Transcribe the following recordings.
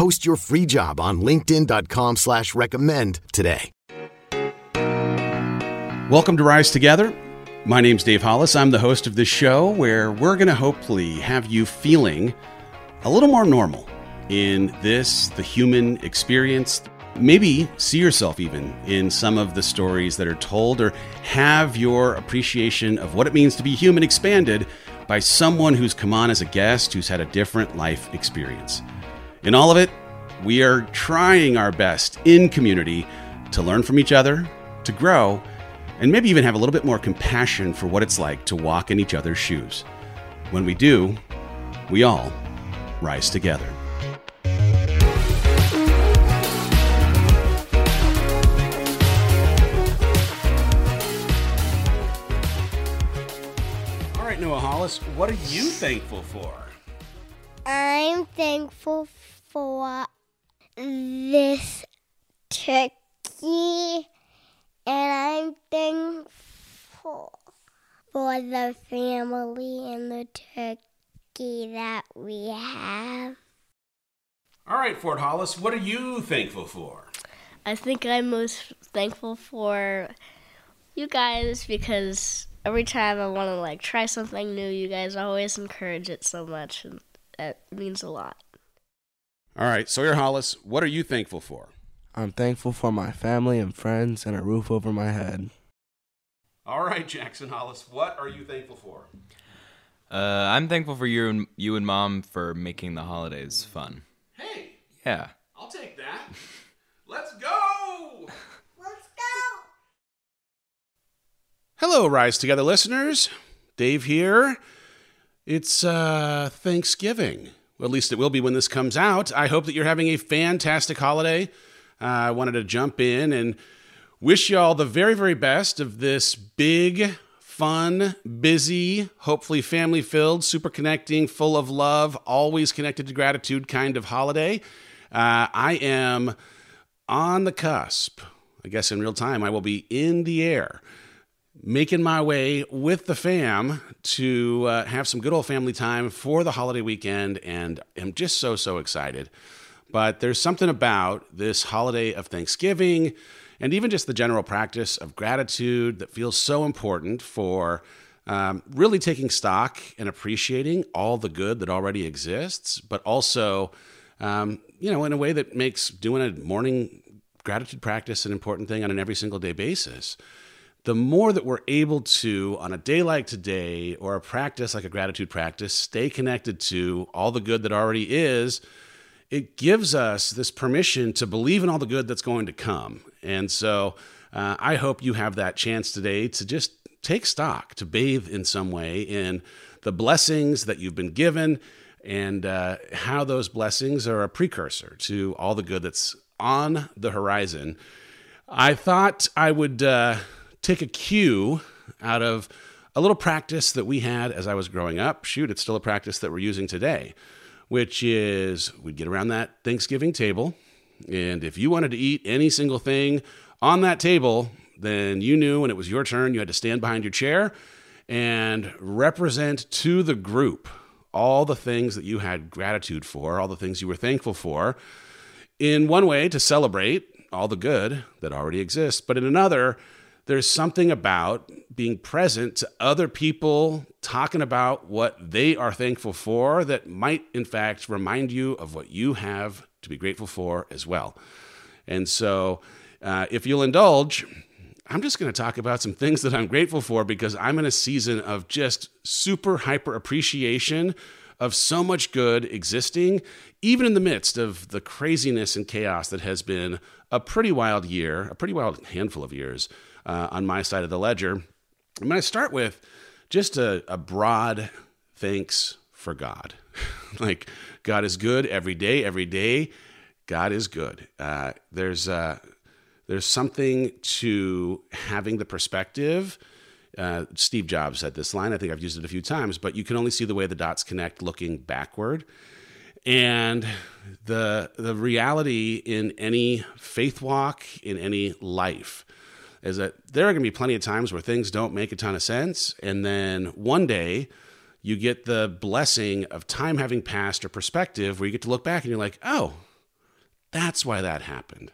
Post your free job on linkedin.com slash recommend today. Welcome to Rise Together. My name's Dave Hollis. I'm the host of this show where we're going to hopefully have you feeling a little more normal in this, the human experience. Maybe see yourself even in some of the stories that are told, or have your appreciation of what it means to be human expanded by someone who's come on as a guest who's had a different life experience. In all of it, we are trying our best in community to learn from each other, to grow, and maybe even have a little bit more compassion for what it's like to walk in each other's shoes. When we do, we all rise together. All right, Noah Hollis, what are you thankful for? I'm thankful for this turkey, and I'm thankful for the family and the turkey that we have. All right, Ford Hollis, what are you thankful for? I think I'm most thankful for you guys because every time I want to like try something new, you guys always encourage it so much, and that means a lot. All right, Sawyer Hollis, what are you thankful for? I'm thankful for my family and friends and a roof over my head. All right, Jackson Hollis, what are you thankful for? Uh, I'm thankful for you and you and mom for making the holidays fun. Hey, Yeah. I'll take that. Let's go! Let's go! Hello, Rise Together listeners. Dave here. It's uh, Thanksgiving. Well, at least it will be when this comes out. I hope that you're having a fantastic holiday. Uh, I wanted to jump in and wish you all the very, very best of this big, fun, busy, hopefully family filled, super connecting, full of love, always connected to gratitude kind of holiday. Uh, I am on the cusp. I guess in real time, I will be in the air making my way with the fam to uh, have some good old family time for the holiday weekend, and I'm just so, so excited. But there's something about this holiday of Thanksgiving and even just the general practice of gratitude that feels so important for um, really taking stock and appreciating all the good that already exists, but also, um, you know, in a way that makes doing a morning gratitude practice an important thing on an every single day basis the more that we're able to, on a day like today or a practice like a gratitude practice, stay connected to all the good that already is, it gives us this permission to believe in all the good that's going to come. And so uh, I hope you have that chance today to just take stock, to bathe in some way in the blessings that you've been given and uh, how those blessings are a precursor to all the good that's on the horizon. I thought I would. Uh, take a cue out of a little practice that we had as I was growing up. Shoot, it's still a practice that we're using today, which is we'd get around that Thanksgiving table. And if you wanted to eat any single thing on that table, then you knew when it was your turn, you had to stand behind your chair and represent to the group all the things that you had gratitude for, all the things you were thankful for, in one way to celebrate all the good that already exists, but in another, there's something about being present to other people talking about what they are thankful for that might, in fact, remind you of what you have to be grateful for as well. And so uh, if you'll indulge, I'm just going to talk about some things that I'm grateful for because I'm in a season of just super hyper appreciation of so much good existing, even in the midst of the craziness and chaos that has been a pretty wild year, a pretty wild handful of years uh, on my side of the ledger. I'm going to start with just a, a broad thanks for God. like, God is good every day, every day. God is good. Uh, there's, uh, there's something to having the perspective uh, Steve Jobs said this line. I think I've used it a few times, but you can only see the way the dots connect looking backward. And the the reality in any faith walk, in any life, is that there are going to be plenty of times where things don't make a ton of sense, and then one day you get the blessing of time having passed or perspective where you get to look back and you're like, oh, that's why that happened.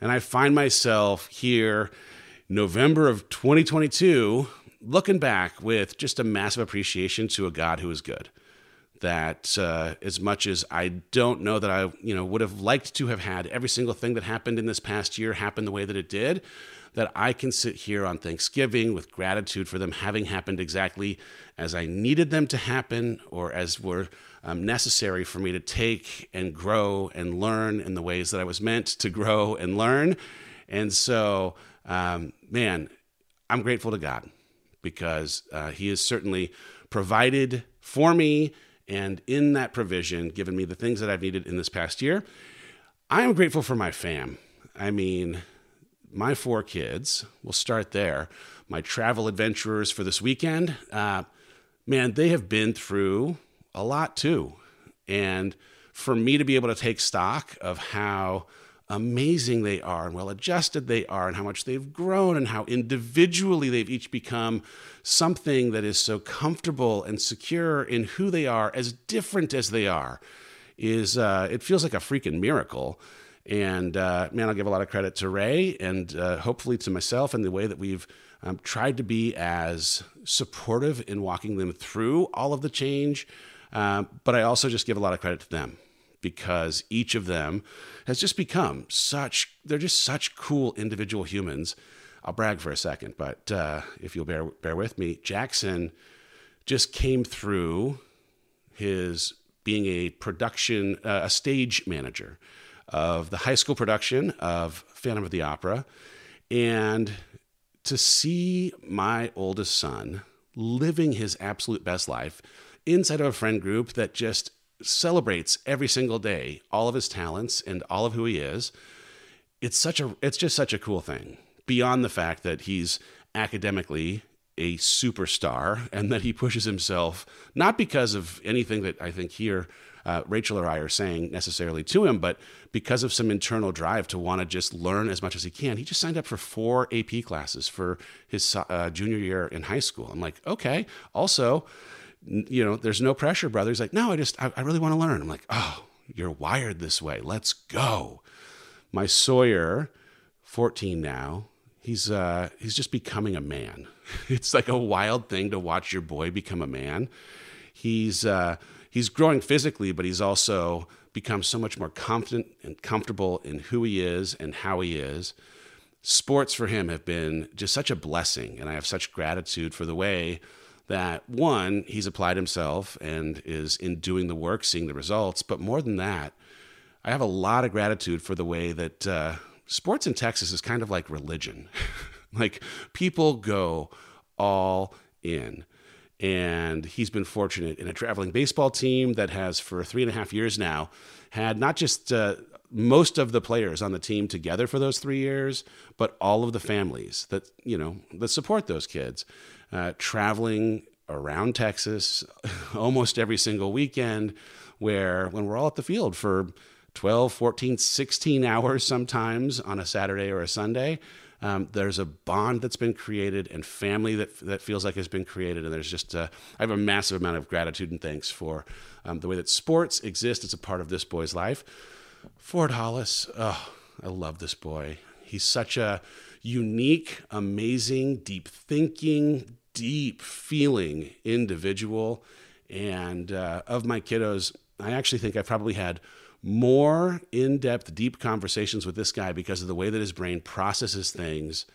And I find myself here November of 2022, looking back with just a massive appreciation to a God who is good. That uh, as much as I don't know that I, you know, would have liked to have had every single thing that happened in this past year happen the way that it did, that I can sit here on Thanksgiving with gratitude for them having happened exactly as I needed them to happen or as were um, necessary for me to take and grow and learn in the ways that I was meant to grow and learn. And so um, man, I'm grateful to God because uh, He has certainly provided for me and in that provision given me the things that I've needed in this past year. I am grateful for my fam. I mean, my four kids, we'll start there. My travel adventurers for this weekend, uh, man, they have been through a lot too. And for me to be able to take stock of how amazing they are and well adjusted they are and how much they've grown and how individually they've each become something that is so comfortable and secure in who they are as different as they are is uh, it feels like a freaking miracle and uh, man i'll give a lot of credit to ray and uh, hopefully to myself and the way that we've um, tried to be as supportive in walking them through all of the change um, but i also just give a lot of credit to them because each of them has just become such, they're just such cool individual humans. I'll brag for a second, but uh, if you'll bear, bear with me, Jackson just came through his being a production, uh, a stage manager of the high school production of Phantom of the Opera. And to see my oldest son living his absolute best life inside of a friend group that just celebrates every single day all of his talents and all of who he is. It's such a it's just such a cool thing. Beyond the fact that he's academically a superstar and that he pushes himself not because of anything that I think here uh, Rachel or I are saying necessarily to him, but because of some internal drive to want to just learn as much as he can. He just signed up for four AP classes for his uh, junior year in high school. I'm like, okay. Also, you know, there's no pressure, brother. He's like, no, I just, I, I really want to learn. I'm like, oh, you're wired this way. Let's go. My Sawyer, 14 now, he's, uh, he's just becoming a man. It's like a wild thing to watch your boy become a man. He's, uh, he's growing physically, but he's also become so much more confident and comfortable in who he is and how he is. Sports for him have been just such a blessing, and I have such gratitude for the way that one, he's applied himself and is in doing the work, seeing the results. But more than that, I have a lot of gratitude for the way that uh, sports in Texas is kind of like religion. like people go all in. And he's been fortunate in a traveling baseball team that has, for three and a half years now, had not just uh, most of the players on the team together for those three years, but all of the families that you know that support those kids. Uh, traveling around Texas almost every single weekend, where when we're all at the field for 12, 14, 16 hours sometimes on a Saturday or a Sunday, um, there's a bond that's been created and family that, that feels like has been created. And there's just, uh, I have a massive amount of gratitude and thanks for um, the way that sports exist as a part of this boy's life. Ford Hollis, oh, I love this boy. He's such a unique, amazing, deep thinking, deep feeling individual. And uh, of my kiddos, I actually think I probably had more in depth, deep conversations with this guy because of the way that his brain processes things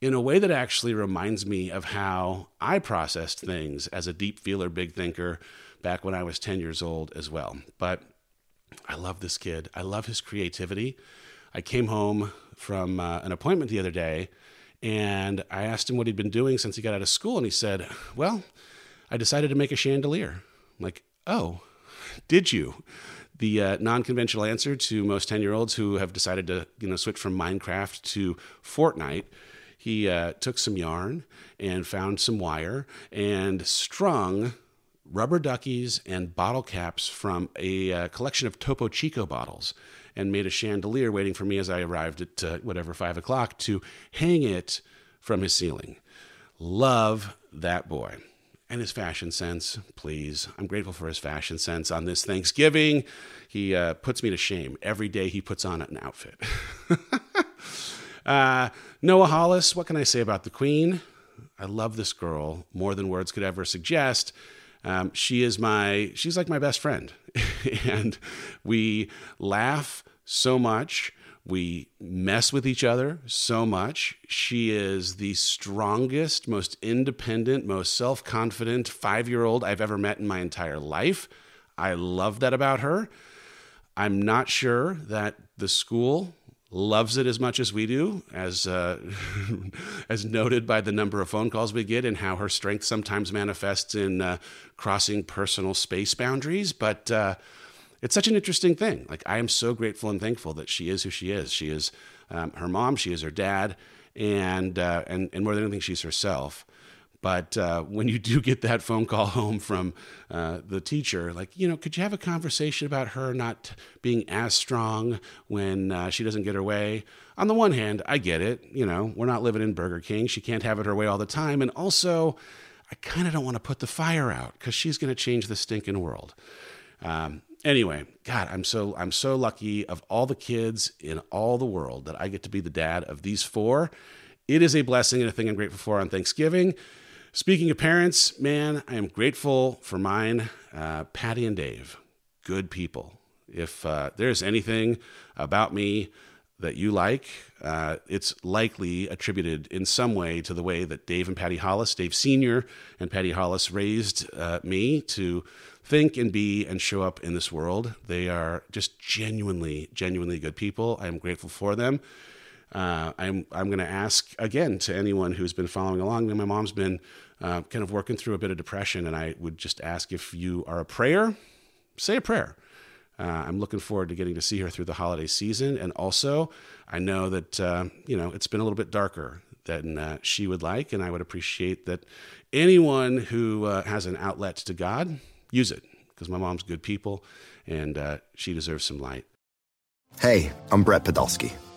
in a way that actually reminds me of how I processed things as a deep feeler, big thinker back when I was 10 years old as well. But I love this kid. I love his creativity. I came home from uh, an appointment the other day and I asked him what he'd been doing since he got out of school. And he said, Well, I decided to make a chandelier. I'm like, Oh, did you? The uh, non-conventional answer to most 10-year-olds who have decided to, you know, switch from Minecraft to Fortnite he uh, took some yarn and found some wire and strung rubber duckies and bottle caps from a uh, collection of Topo Chico bottles and made a chandelier waiting for me as I arrived at uh, whatever, five o'clock to hang it from his ceiling. Love that boy. And his fashion sense, please. I'm grateful for his fashion sense on this Thanksgiving. He uh, puts me to shame. Every day he puts on an outfit. Uh, Noah Hollis, what can I say about the Queen? I love this girl more than words could ever suggest. Um, she is my, she's like my best friend. and we laugh so much. We mess with each other so much. She is the strongest, most independent, most self confident five year old I've ever met in my entire life. I love that about her. I'm not sure that the school loves it as much as we do, as uh, as noted by the number of phone calls we get and how her strength sometimes manifests in uh, crossing personal space boundaries. But uh, it's such an interesting thing. Like I am so grateful and thankful that she is who she is. She is um, her mom. She is her dad, and uh, and and more than anything, she's herself. But uh, when you do get that phone call home from uh, the teacher, like, you know, could you have a conversation about her not being as strong when uh, she doesn't get her way? On the one hand, I get it. You know, we're not living in Burger King. She can't have it her way all the time. And also, I kind of don't want to put the fire out because she's going to change the stinking world. Um, anyway, God, I'm so I'm so lucky of all the kids in all the world that I get to be the dad of these four. It is a blessing and a thing I'm grateful for on Thanksgiving. Speaking of parents, man, I am grateful for mine. Uh, Patty and Dave, good people. If uh, there's anything about me that you like, uh, it's likely attributed in some way to the way that Dave and Patty Hollis, Dave Sr. and Patty Hollis raised uh, me to think and be and show up in this world. They are just genuinely, genuinely good people. I am grateful for them. Uh, I'm I'm going to ask again to anyone who's been following along. My mom's been uh, kind of working through a bit of depression, and I would just ask if you are a prayer, say a prayer. Uh, I'm looking forward to getting to see her through the holiday season, and also I know that uh, you know it's been a little bit darker than uh, she would like, and I would appreciate that anyone who uh, has an outlet to God use it because my mom's good people, and she deserves some light. Hey, I'm Brett Podolsky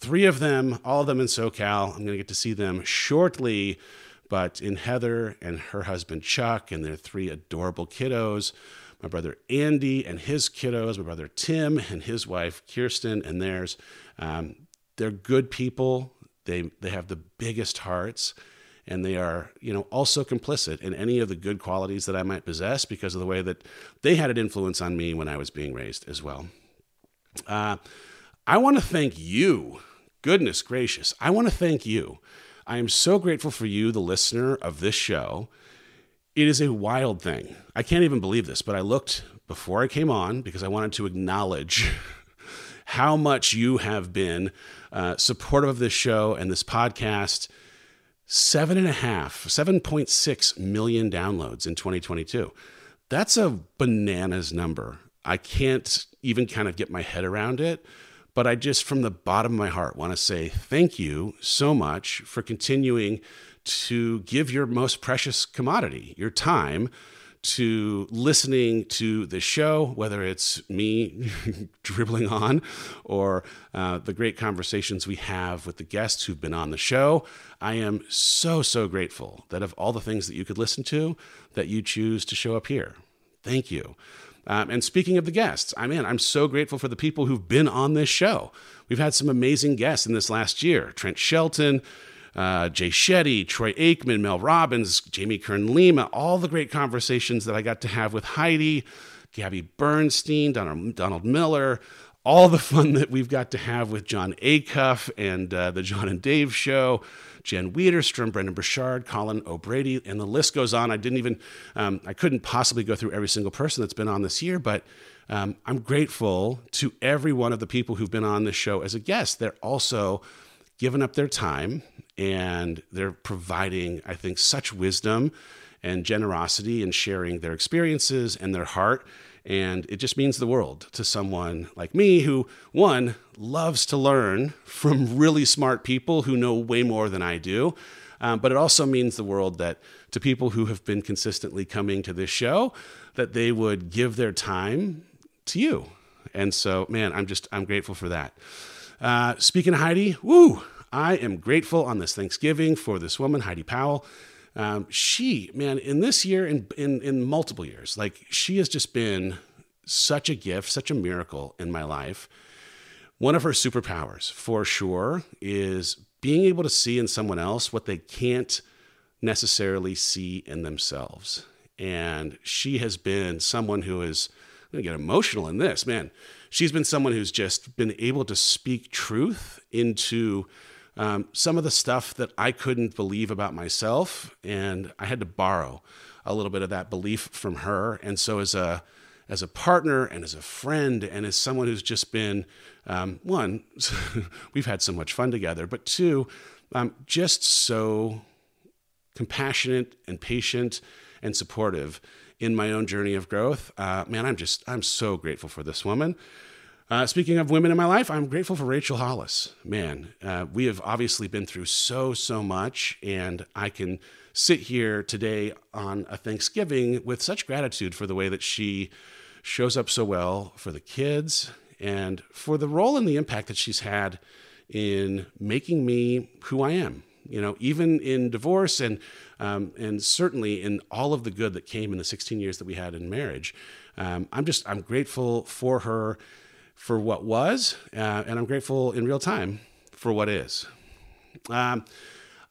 three of them, all of them in SoCal. I'm going to get to see them shortly. But in Heather and her husband Chuck and their three adorable kiddos, my brother Andy and his kiddos, my brother Tim and his wife Kirsten and theirs. Um, they're good people. They they have the biggest hearts, and they are you know also complicit in any of the good qualities that I might possess because of the way that they had an influence on me when I was being raised as well. Uh, I want to thank you. Goodness gracious, I want to thank you. I am so grateful for you, the listener of this show. It is a wild thing. I can't even believe this, but I looked before I came on because I wanted to acknowledge how much you have been uh, supportive of this show and this podcast. Seven and a half, 7.6 million downloads in 2022. That's a bananas number. I can't even kind of get my head around it. But I just, from the bottom of my heart, want to say thank you so much for continuing to give your most precious commodity, your time, to listening to the show, whether it's me dribbling on or uh, the great conversations we have with the guests who've been on the show. I am so, so grateful that of all the things that you could listen to, that you choose to show up here. Thank you. Um, and speaking of the guests, I mean, I'm so grateful for the people who've been on this show. We've had some amazing guests in this last year Trent Shelton, uh, Jay Shetty, Troy Aikman, Mel Robbins, Jamie Kern Lima, all the great conversations that I got to have with Heidi, Gabby Bernstein, Donald, Donald Miller, all the fun that we've got to have with Jon Acuff and uh, the Jon and Dave show. Jen Widerstrom, Brendon Burchard, Colin O'Brady, and the list goes on. I didn't even, um, I couldn't possibly go through every single person that's been on this year, but um, I'm grateful to every one of the people who've been on this show as a guest. They're also giving up their time and they're providing, I think, such wisdom and generosity and sharing their experiences and their heart. And it just means the world to someone like me who, one, loves to learn from really smart people who know way more than I do. Um, but it also means the world that to people who have been consistently coming to this show, that they would give their time to you. And so, man, I'm just, I'm grateful for that. Uh, speaking of Heidi, woo, I am grateful on this Thanksgiving for this woman, Heidi Powell. Um, she, man, in this year, in, in in multiple years, like she has just been such a gift, such a miracle in my life. One of her superpowers, for sure, is being able to see in someone else what they can't necessarily see in themselves. And she has been someone who is, I'm gonna get emotional in this, man. She's been someone who's just been able to speak truth into um, some of the stuff that I couldn't believe about myself, and I had to borrow a little bit of that belief from her. And so, as a as a partner and as a friend and as someone who's just been um, one, we've had so much fun together, but two, um, just so compassionate and patient and supportive in my own journey of growth. Uh, man, I'm just I'm so grateful for this woman. Uh, speaking of women in my life, I'm grateful for Rachel Hollis. Man, uh, we have obviously been through so, so much, and I can sit here today on a Thanksgiving with such gratitude for the way that she shows up so well for the kids and for the role and the impact that she's had in making me who I am. You know, even in divorce and um, and certainly in all of the good that came in the 16 years that we had in marriage, um, I'm just I'm grateful for her for what was, uh, and I'm grateful in real time for what is. Um,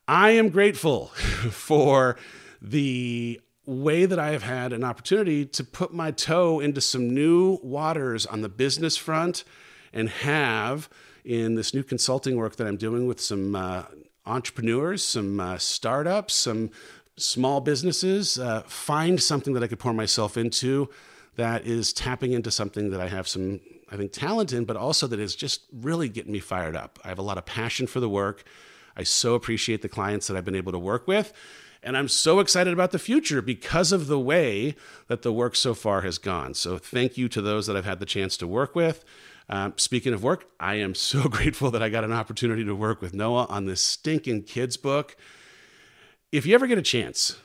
I am grateful for the way that I have had an opportunity to put my toe into some new waters on the business front and have in this new consulting work that I'm doing with some uh, entrepreneurs, some uh, startups, some small businesses, uh, find something that I could pour myself into that is tapping into something that I have some I think, talent in, but also that is just really getting me fired up. I have a lot of passion for the work. I so appreciate the clients that I've been able to work with. And I'm so excited about the future because of the way that the work so far has gone. So, thank you to those that I've had the chance to work with. Um, speaking of work, I am so grateful that I got an opportunity to work with Noah on this stinking kids book. If you ever get a chance,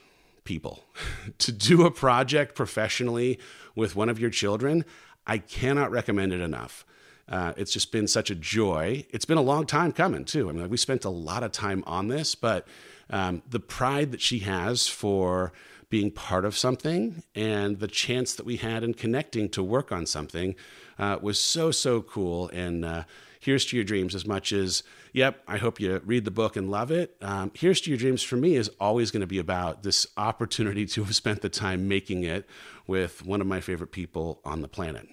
people, to do a project professionally with one of your children, I cannot recommend it enough. Uh, it's just been such a joy. It's been a long time coming, too. I mean, we spent a lot of time on this, but um, the pride that she has for being part of something and the chance that we had in connecting to work on something uh, was so, so cool. And uh, here's to your dreams as much as, yep, I hope you read the book and love it. Um, here's to your dreams for me is always going to be about this opportunity to have spent the time making it with one of my favorite people on the planet.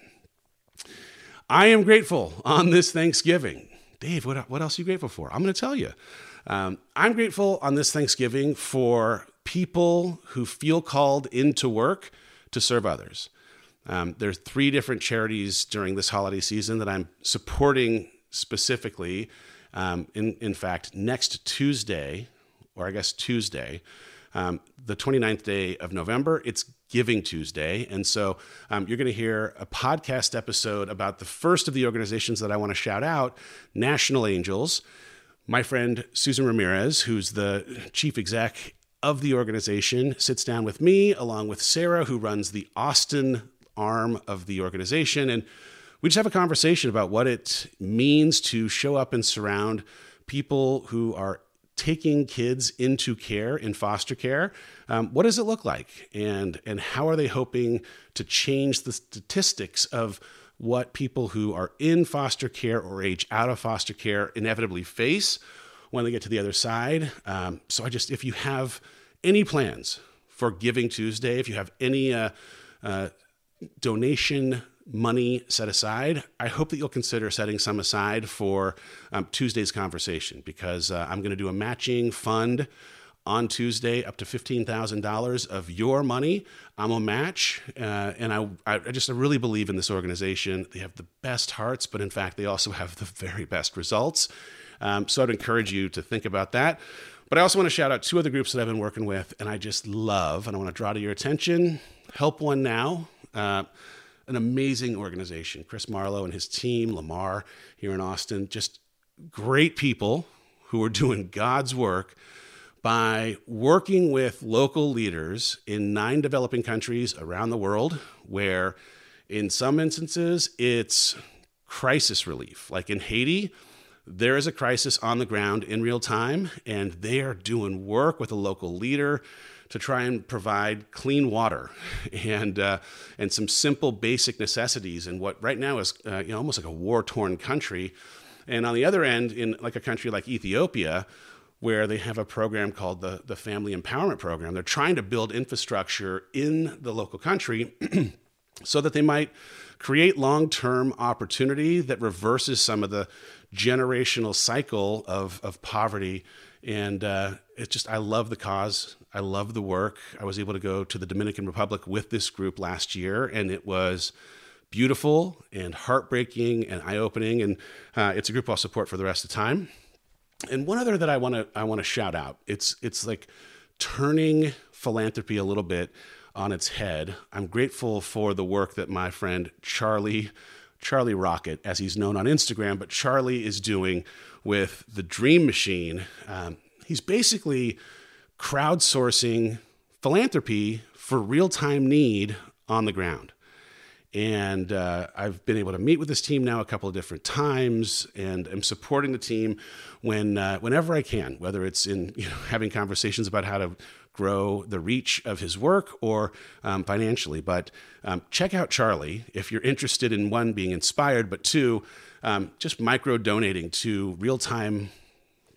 I am grateful on this Thanksgiving. Dave, what, what else are you grateful for? I'm going to tell you. Um, I'm grateful on this Thanksgiving for people who feel called into work to serve others. Um, there's three different charities during this holiday season that I'm supporting specifically. Um, in, in fact, next Tuesday, or I guess Tuesday, um, the 29th day of November, it's Giving Tuesday. And so um, you're going to hear a podcast episode about the first of the organizations that I want to shout out National Angels. My friend Susan Ramirez, who's the chief exec of the organization, sits down with me along with Sarah, who runs the Austin arm of the organization. And we just have a conversation about what it means to show up and surround people who are taking kids into care in foster care. Um, what does it look like? And and how are they hoping to change the statistics of what people who are in foster care or age out of foster care inevitably face when they get to the other side? Um, so i just if you have any plans for giving tuesday if you have any uh, uh, donation money set aside, I hope that you'll consider setting some aside for um, Tuesday's conversation because uh, I'm going to do a matching fund on Tuesday up to $15,000 of your money. I'm a match. Uh, and I, I just really believe in this organization. They have the best hearts, but in fact, they also have the very best results. Um, so I'd encourage you to think about that. But I also want to shout out two other groups that I've been working with and I just love, and I want to draw to your attention Help One Now. Uh, an amazing organization. Chris Marlow and his team, Lamar here in Austin, just great people who are doing God's work by working with local leaders in nine developing countries around the world, where in some instances it's crisis relief. Like in Haiti, there is a crisis on the ground in real time, and they are doing work with a local leader to try and provide clean water and uh, and some simple basic necessities in what right now is uh, you know almost like a war torn country. And on the other end, in like a country like Ethiopia, where they have a program called the, the Family Empowerment Program. They're trying to build infrastructure in the local country so that they might create long term opportunity that reverses some of the generational cycle of, of poverty. And uh, it's just, I love the cause. I love the work. I was able to go to the Dominican Republic with this group last year, and it was beautiful and heartbreaking and eye opening. And uh, it's a group I'll support for the rest of the time. And one other that I want to I want to shout out. It's it's like turning philanthropy a little bit on its head. I'm grateful for the work that my friend Charlie Charlie Rocket, as he's known on Instagram, but Charlie is doing with the Dream Machine. Um, he's basically crowdsourcing philanthropy for real time need on the ground. And uh, I've been able to meet with this team now a couple of different times, and I'm supporting the team when uh, whenever I can, whether it's in you know, having conversations about how to grow the reach of his work or um, financially. But um, check out Charlie if you're interested in one being inspired, but two, um, just micro donating to real time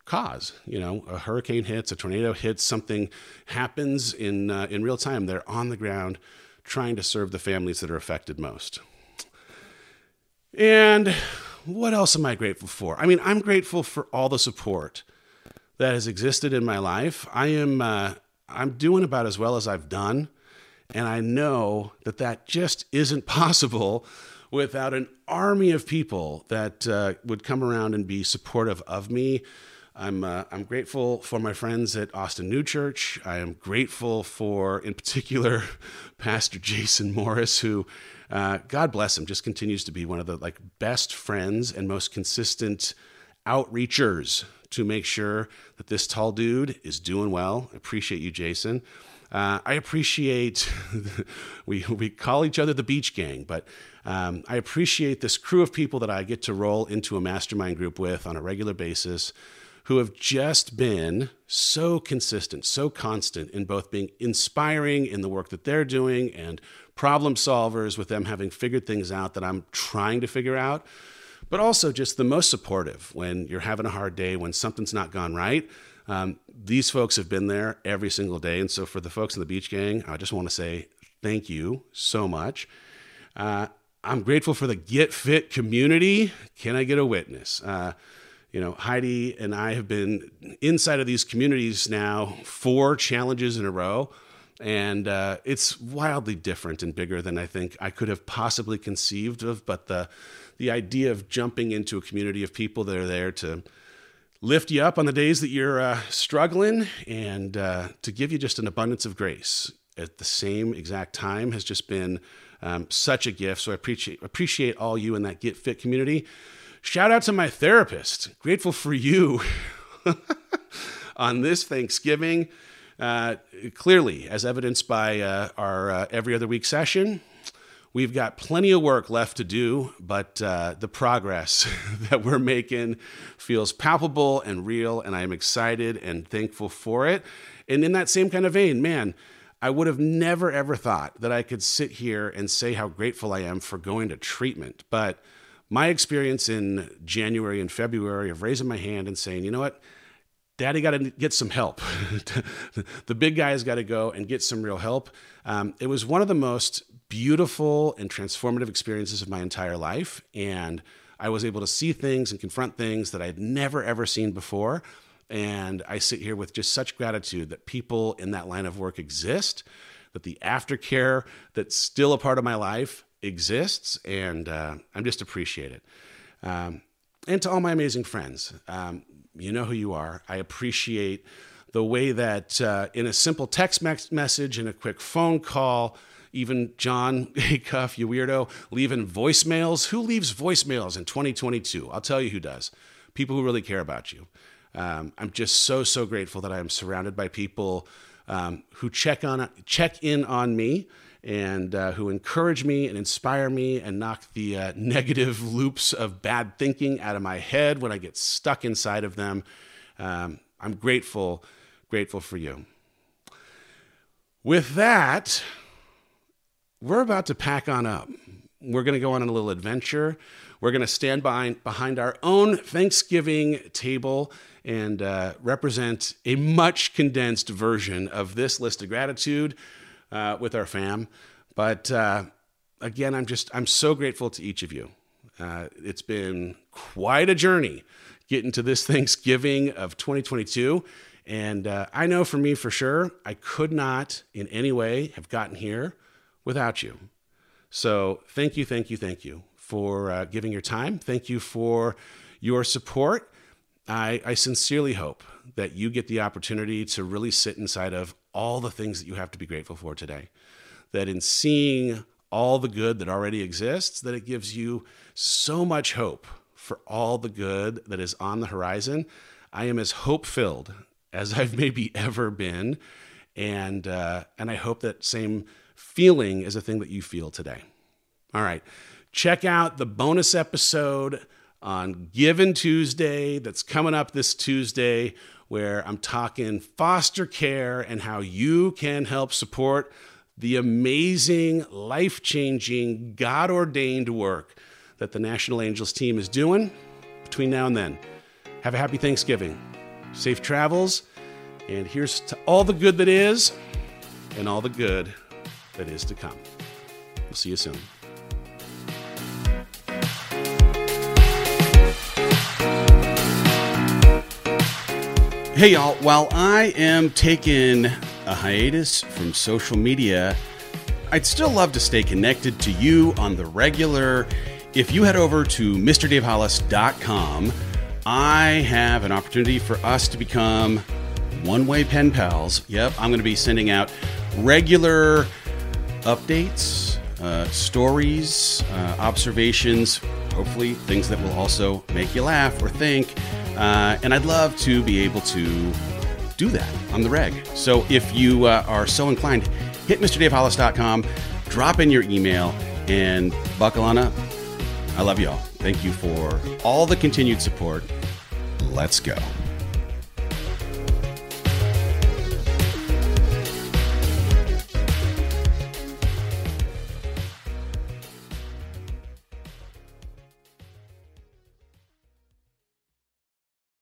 cause. You know, a hurricane hits, a tornado hits, something happens in uh, in real time. They're on the ground trying to serve the families that are affected most. And what else am I grateful for? I mean, I'm grateful for all the support that has existed in my life. I am uh, I'm doing about as well as I've done, and I know that that just isn't possible without an army of people that uh, would come around and be supportive of me I'm, uh, I'm grateful for my friends at Austin New Church. I am grateful for, in particular, Pastor Jason Morris, who, uh, God bless him, just continues to be one of the like best friends and most consistent outreachers to make sure that this tall dude is doing well. I appreciate you, Jason. Uh, I appreciate we we call each other the Beach Gang, but um, I appreciate this crew of people that I get to roll into a mastermind group with on a regular basis who have just been so consistent, so constant in both being inspiring in the work that they're doing and problem solvers with them having figured things out that I'm trying to figure out, but also just the most supportive when you're having a hard day, when something's not gone right. Um, these folks have been there every single day. And so for the folks in the Beach Gang, I just want to say thank you so much. Uh, I'm grateful for the Get Fit community. Can I get a witness? Uh, you know, Heidi and I have been inside of these communities now four challenges in a row. And uh, it's wildly different and bigger than I think I could have possibly conceived of. But the, the idea of jumping into a community of people that are there to lift you up on the days that you're uh, struggling and uh, to give you just an abundance of grace at the same exact time has just been um, such a gift. So I appreciate appreciate all you in that Get Fit community. Shout out to my therapist. Grateful for you on this Thanksgiving. Uh, clearly, as evidenced by uh, our uh, every other week session, we've got plenty of work left to do, but uh, the progress that we're making feels palpable and real, and I am excited and thankful for it. And in that same kind of vein, man, I would have never ever thought that I could sit here and say how grateful I am for going to treatment. But my experience in January and February of raising my hand and saying, you know what, daddy got to get some help. the big guy's got to go and get some real help. Um, it was one of the most beautiful and transformative experiences of my entire life. And I was able to see things and confront things that I'd never, ever seen before. And I sit here with just such gratitude that people in that line of work exist, that the aftercare that's still a part of my life exists. And uh, I'm just appreciated. Um, and to all my amazing friends, um, you know who you are. I appreciate the way that uh, in a simple text message and a quick phone call, even Jon, Cuff, you weirdo, leaving voicemails. Who leaves voicemails in 2022? I'll tell you who does. People who really care about you. Um, I'm just so so grateful that I am surrounded by people um, who check on check in on me and uh, who encourage me and inspire me and knock the uh, negative loops of bad thinking out of my head when I get stuck inside of them. Um, I'm grateful, grateful for you. With that, we're about to pack on up. We're going to go on a little adventure. We're going to stand behind, behind our own Thanksgiving table and uh, represent a much condensed version of this list of gratitude uh, with our fam. But uh, again, I'm just, I'm so grateful to each of you. Uh, it's been quite a journey getting to this Thanksgiving of 2022. And uh, I know for me for sure, I could not in any way have gotten here without you. So thank you, thank you, thank you for uh, giving your time. Thank you for your support. I, I sincerely hope that you get the opportunity to really sit inside of all the things that you have to be grateful for today. That in seeing all the good that already exists, that it gives you so much hope for all the good that is on the horizon. I am as hope filled as I've maybe ever been, and uh, and I hope that same feeling is a thing that you feel today. All right, check out the bonus episode on Giving Tuesday that's coming up this Tuesday, where I'm talking foster care and how you can help support the amazing, life changing, God ordained work that the National Angels team is doing between now and then. Have a happy Thanksgiving, safe travels, and here's to all the good that is and all the good that is to come. We'll see you soon. Hey, y'all. While I am taking a hiatus from social media, I'd still love to stay connected to you on the regular. If you head over to MrDaveHollis.com, I have an opportunity for us to become one way pen pals. Yep, I'm going to be sending out regular updates, uh, stories, uh, observations, hopefully things that will also make you laugh or think. Uh, and I'd love to be able to do that on the reg. So if you uh, are so inclined, hit MrDaveHollis.com, drop in your email, and buckle on up. I love you all. Thank you for all the continued support. Let's go.